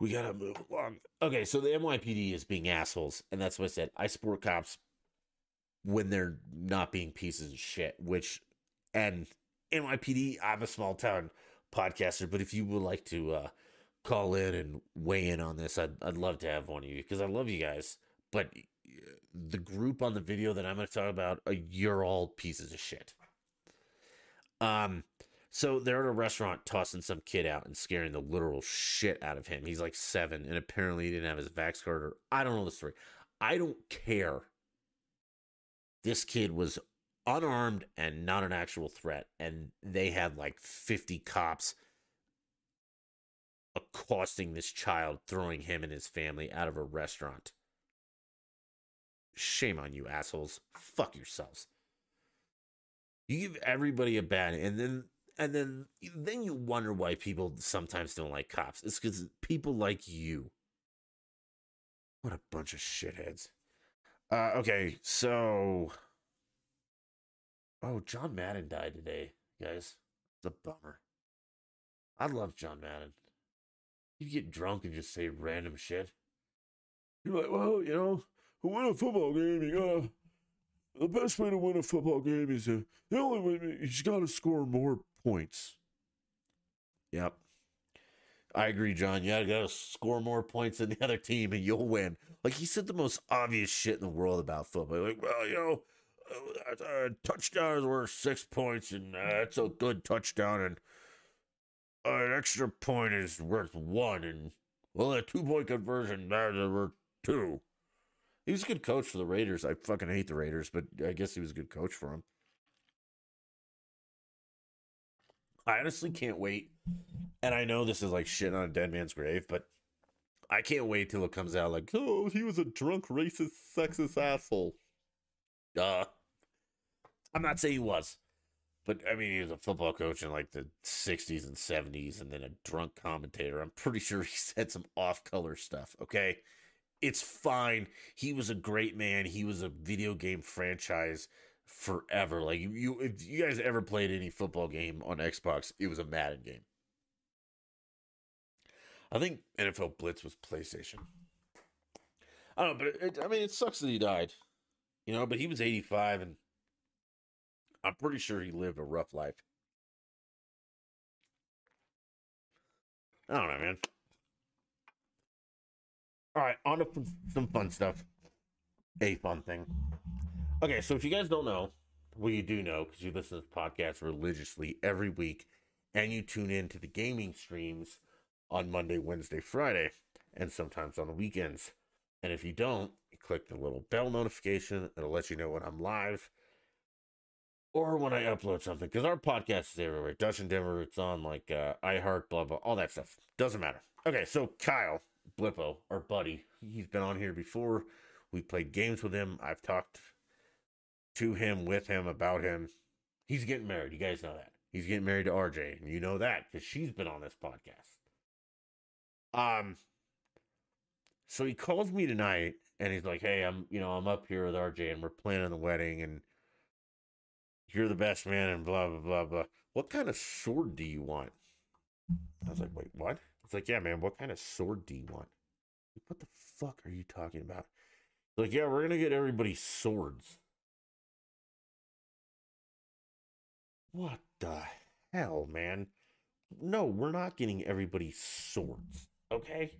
Speaker 1: we got to move along. Okay. So the NYPD is being assholes. And that's what I said. I support cops when they're not being pieces of shit, which, and NYPD, I'm a small town podcaster, but if you would like to uh, call in and weigh in on this, I'd, I'd love to have one of you because I love you guys. But the group on the video that I'm going to talk about, uh, you're all pieces of shit. Um, so they're at a restaurant tossing some kid out and scaring the literal shit out of him. He's like seven, and apparently he didn't have his vax card, or I don't know the story. I don't care this kid was unarmed and not an actual threat and they had like 50 cops accosting this child throwing him and his family out of a restaurant. Shame on you assholes. Fuck yourselves. You give everybody a bad and then and then then you wonder why people sometimes don't like cops. It's because people like you. What a bunch of shitheads uh, okay, so. Oh, John Madden died today, guys. It's a bummer. I love John Madden. He'd get drunk and just say random shit.
Speaker 2: You're like, well, you know, to win a football game, you gotta. The best way to win a football game is to, the only way you just gotta score more points.
Speaker 1: Yep. I agree, John. You gotta score more points than the other team and you'll win. Like, he said the most obvious shit in the world about football. Like, well, you know, uh, uh, touchdown is worth six points, and uh, that's a good touchdown, and uh, an extra point is worth one, and well, a two point conversion that's worth two. He was a good coach for the Raiders. I fucking hate the Raiders, but I guess he was a good coach for them. I honestly can't wait. And I know this is like shit on a dead man's grave, but I can't wait till it comes out like, oh, he was a drunk, racist, sexist asshole. Duh. I'm not saying he was, but I mean, he was a football coach in like the 60s and 70s and then a drunk commentator. I'm pretty sure he said some off color stuff, okay? It's fine. He was a great man. He was a video game franchise forever. Like you if you guys ever played any football game on Xbox, it was a Madden game. I think NFL Blitz was PlayStation. I don't know, but it, I mean, it sucks that he died, you know. But he was 85, and I'm pretty sure he lived a rough life. I don't know, man. All right, on to some fun stuff. A fun thing. Okay, so if you guys don't know, well, you do know because you listen to this podcast religiously every week, and you tune in to the gaming streams on Monday, Wednesday, Friday, and sometimes on the weekends. And if you don't, you click the little bell notification. It'll let you know when I'm live or when I upload something. Because our podcast is everywhere. Dutch in Denver, it's on like uh, iHeart, blah, blah, all that stuff. Doesn't matter. Okay, so Kyle Blippo, our buddy, he's been on here before. We played games with him. I've talked to him, with him, about him. He's getting married. You guys know that. He's getting married to RJ, and you know that because she's been on this podcast. Um, so he calls me tonight, and he's like, "Hey, I'm, you know, I'm up here with RJ, and we're planning the wedding, and you're the best man, and blah blah blah blah. What kind of sword do you want?" I was like, "Wait, what?" It's like, "Yeah, man. What kind of sword do you want?" What the fuck are you talking about? Like, yeah, we're gonna get everybody swords. What the hell, man? No, we're not getting everybody swords, okay?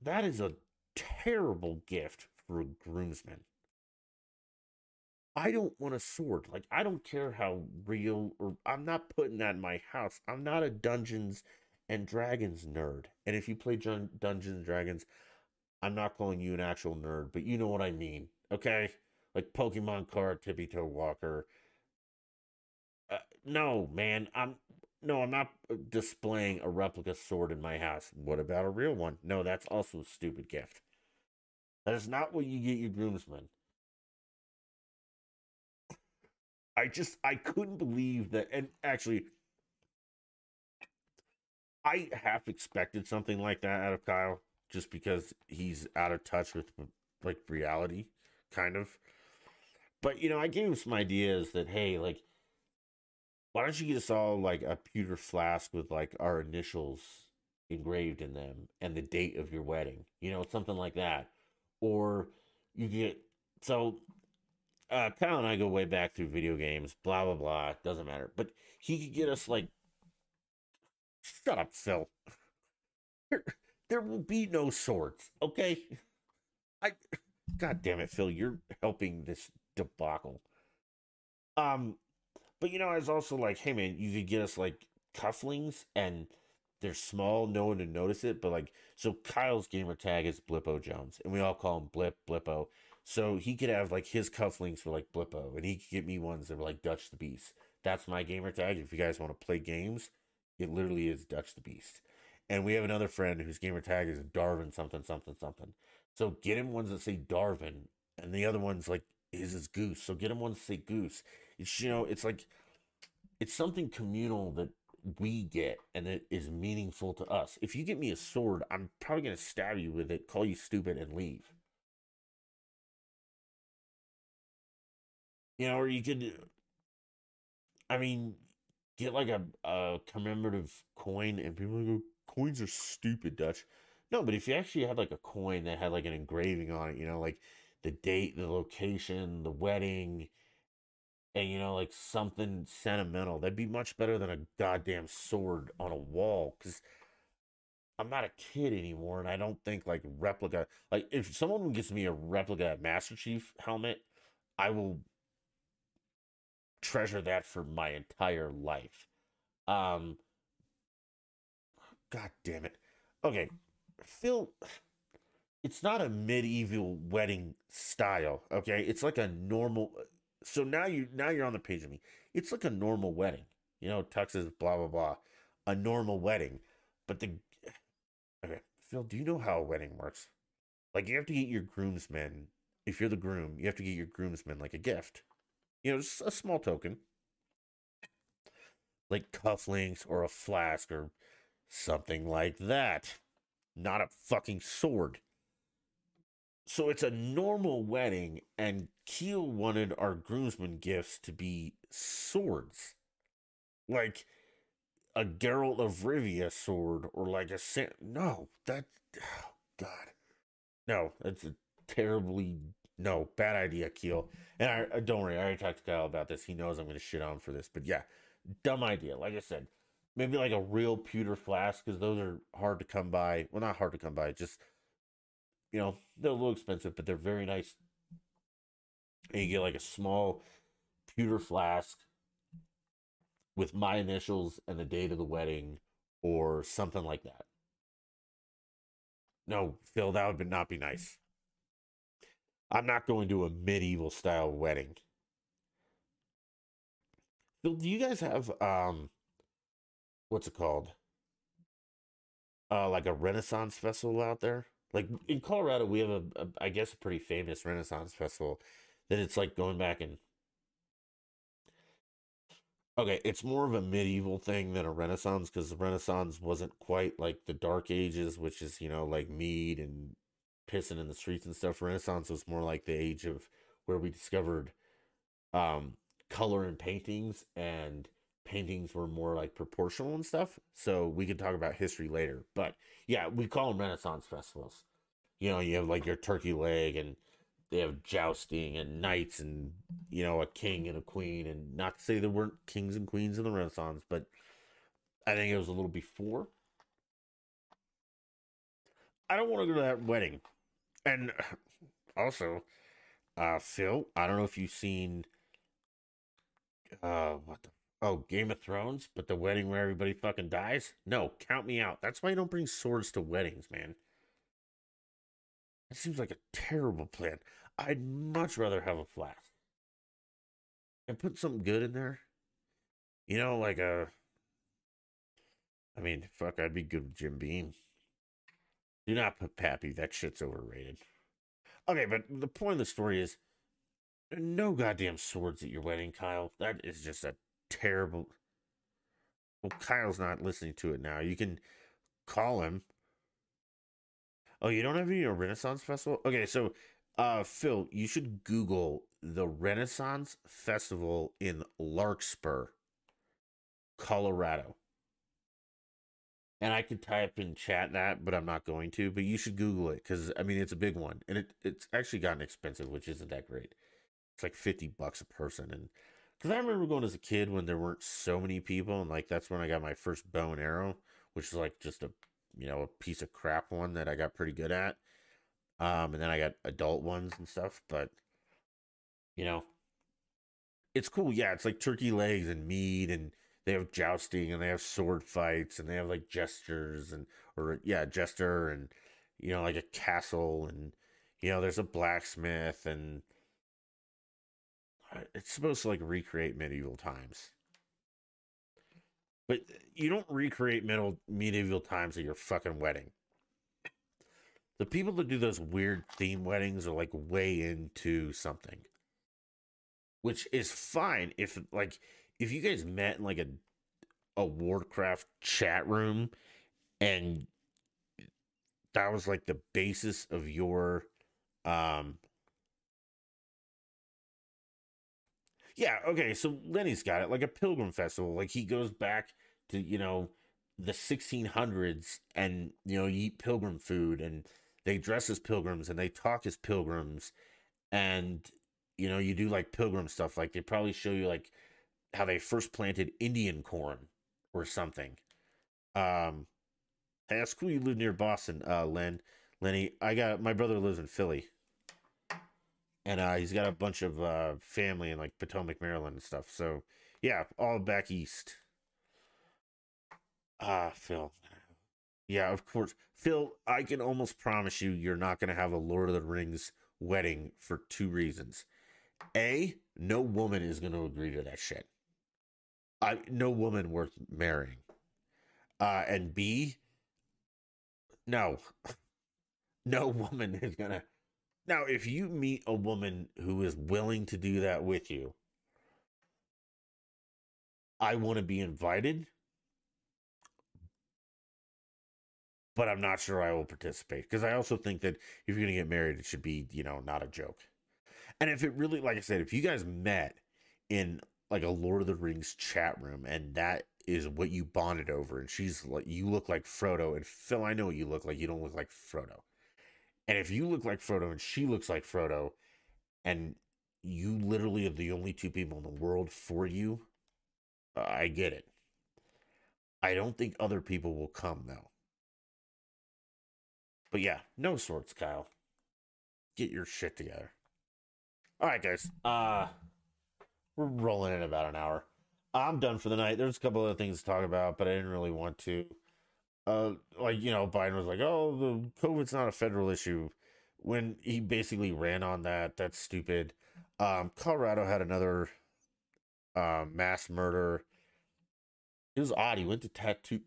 Speaker 1: That is a terrible gift for a groomsman. I don't want a sword. Like, I don't care how real or I'm not putting that in my house. I'm not a Dungeons and Dragons nerd. And if you play Dun- Dungeons and Dragons, I'm not calling you an actual nerd, but you know what I mean, okay? Like Pokemon card, Tippy Toe Walker, no, man. I'm no, I'm not displaying a replica sword in my house. What about a real one? No, that's also a stupid gift. That is not what you get your groomsmen. I just I couldn't believe that and actually I half expected something like that out of Kyle just because he's out of touch with like reality kind of. But you know, I gave him some ideas that hey, like why don't you get us all like a pewter flask with like our initials engraved in them and the date of your wedding? You know, something like that. Or you get so uh Kyle and I go way back through video games, blah blah blah, doesn't matter. But he could get us like shut up, Phil. There, there will be no swords, okay? I God damn it, Phil, you're helping this debacle. Um but you know, I was also like, hey man, you could get us like cufflings and they're small, no one would notice it. But like, so Kyle's gamer tag is Blippo Jones, and we all call him Blip Blippo. So he could have like his cufflinks for like Blippo, and he could get me ones that were like Dutch the Beast. That's my gamer tag. If you guys want to play games, it literally is Dutch the Beast. And we have another friend whose gamer tag is Darwin something something something. So get him ones that say Darwin, and the other ones like his is Goose. So get him ones that say Goose. It's you know, it's like it's something communal that we get and it is meaningful to us. If you get me a sword, I'm probably gonna stab you with it, call you stupid, and leave. You know, or you could I mean, get like a, a commemorative coin and people go, coins are stupid, Dutch. No, but if you actually had like a coin that had like an engraving on it, you know, like the date, the location, the wedding, and you know like something sentimental that'd be much better than a goddamn sword on a wall because i'm not a kid anymore and i don't think like replica like if someone gets me a replica master chief helmet i will treasure that for my entire life. Um god damn it. Okay phil it's not a medieval wedding style okay? It's like a normal so now you now you're on the page of me. It's like a normal wedding. You know, tuxes, blah blah blah. A normal wedding. But the okay, Phil, do you know how a wedding works? Like you have to get your groomsmen, if you're the groom, you have to get your groomsmen like a gift. You know, just a small token. Like cufflinks or a flask or something like that. Not a fucking sword so it's a normal wedding, and Keel wanted our groomsmen gifts to be swords, like a Geralt of Rivia sword, or like a San- no, that oh, God, no, that's a terribly no bad idea, Keel. And I, uh, don't worry, I already talked to Kyle about this. He knows I'm going to shit on for this, but yeah, dumb idea. Like I said, maybe like a real pewter flask because those are hard to come by. Well, not hard to come by, just you know, they're a little expensive, but they're very nice. And you get like a small pewter flask. with my initials and the date of the wedding or something like that. No, Phil, that would not be nice. I'm not going to a medieval style wedding. Phil, do you guys have um what's it called? Uh like a Renaissance festival out there? Like in Colorado, we have a, a I guess a pretty famous Renaissance festival that it's like going back and Okay, it's more of a medieval thing than a Renaissance because the Renaissance wasn't quite like the Dark Ages, which is, you know, like mead and pissing in the streets and stuff. Renaissance was more like the age of where we discovered um color in paintings and paintings were more like proportional and stuff. So we could talk about history later. But yeah, we call them Renaissance festivals. You know, you have like your turkey leg and they have jousting and knights and you know a king and a queen and not to say there weren't kings and queens in the renaissance but i think it was a little before i don't want to go to that wedding and also uh phil i don't know if you've seen uh what the oh game of thrones but the wedding where everybody fucking dies no count me out that's why you don't bring swords to weddings man That seems like a terrible plan. I'd much rather have a flask and put something good in there. You know, like a. I mean, fuck, I'd be good with Jim Beam. Do not put Pappy. That shit's overrated. Okay, but the point of the story is no goddamn swords at your wedding, Kyle. That is just a terrible. Well, Kyle's not listening to it now. You can call him Oh, you don't have any Renaissance Festival? Okay, so uh Phil, you should Google the Renaissance Festival in Larkspur, Colorado. And I could type in chat that, but I'm not going to. But you should Google it because I mean it's a big one, and it it's actually gotten expensive, which isn't that great. It's like fifty bucks a person, and because I remember going as a kid when there weren't so many people, and like that's when I got my first bow and arrow, which is like just a you know, a piece of crap one that I got pretty good at. Um, and then I got adult ones and stuff, but you know, it's cool. Yeah, it's like turkey legs and meat, and they have jousting and they have sword fights and they have like gestures and or yeah, jester and you know, like a castle and you know, there's a blacksmith and it's supposed to like recreate medieval times. But you don't recreate medieval medieval times at your fucking wedding. The people that do those weird theme weddings are like way into something. Which is fine if like if you guys met in like a a Warcraft chat room and that was like the basis of your um Yeah, okay, so Lenny's got it like a pilgrim festival. Like he goes back to, you know, the 1600s and, you know, you eat pilgrim food and they dress as pilgrims and they talk as pilgrims and, you know, you do like pilgrim stuff. Like they probably show you like how they first planted Indian corn or something. Um, hey, that's cool you live near Boston, uh, Len. Lenny, I got my brother lives in Philly and uh, he's got a bunch of uh, family in like Potomac, Maryland, and stuff. So yeah, all back east. Ah, uh, Phil. Yeah, of course, Phil. I can almost promise you, you're not going to have a Lord of the Rings wedding for two reasons. A, no woman is going to agree to that shit. I no woman worth marrying. Uh, and B, no, no woman is gonna now, if you meet a woman who is willing to do that with you, I want to be invited, but I'm not sure I will participate because I also think that if you're going to get married, it should be, you know, not a joke. And if it really, like I said, if you guys met in like a Lord of the Rings chat room and that is what you bonded over, and she's like, you look like Frodo, and Phil, I know what you look like. You don't look like Frodo. And if you look like Frodo and she looks like Frodo, and you literally are the only two people in the world for you, I get it. I don't think other people will come though. But yeah, no swords, Kyle. Get your shit together. All right, guys. Uh we're rolling in about an hour. I'm done for the night. There's a couple other things to talk about, but I didn't really want to. Uh, like you know, Biden was like, "Oh, the COVID's not a federal issue," when he basically ran on that. That's stupid. Um, Colorado had another uh, mass murder. It was odd. He went to tattoo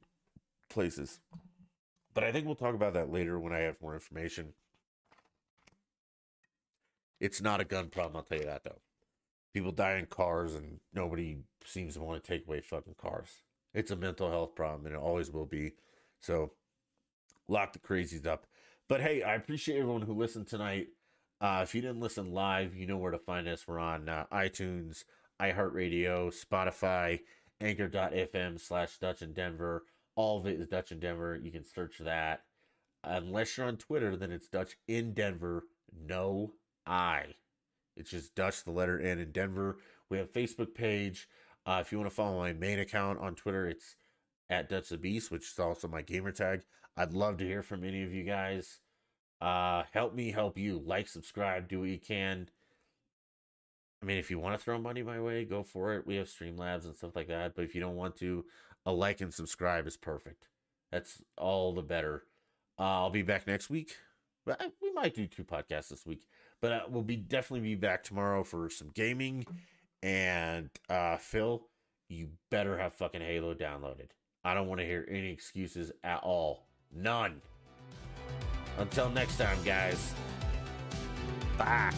Speaker 1: places, but I think we'll talk about that later when I have more information. It's not a gun problem, I'll tell you that though. People die in cars and nobody seems to want to take away fucking cars. It's a mental health problem and it always will be. So lock the crazies up. But hey, I appreciate everyone who listened tonight. Uh, if you didn't listen live, you know where to find us. We're on uh, iTunes, iHeartRadio, Spotify, Anchor.fm slash Dutch in Denver. All of it is Dutch in Denver. You can search that. Unless you're on Twitter, then it's Dutch in Denver. No I. It's just Dutch, the letter N in Denver. We have Facebook page. Uh, if you want to follow my main account on Twitter, it's at Dutch the Beast, which is also my gamer tag. I'd love to hear from any of you guys. Uh, help me help you. Like, subscribe, do what you can. I mean, if you want to throw money my way, go for it. We have Streamlabs and stuff like that. But if you don't want to, a like and subscribe is perfect. That's all the better. Uh, I'll be back next week. We might do two podcasts this week. But uh, we'll be definitely be back tomorrow for some gaming. And uh, Phil, you better have fucking Halo downloaded. I don't want to hear any excuses at all. None. Until next time, guys. Bye.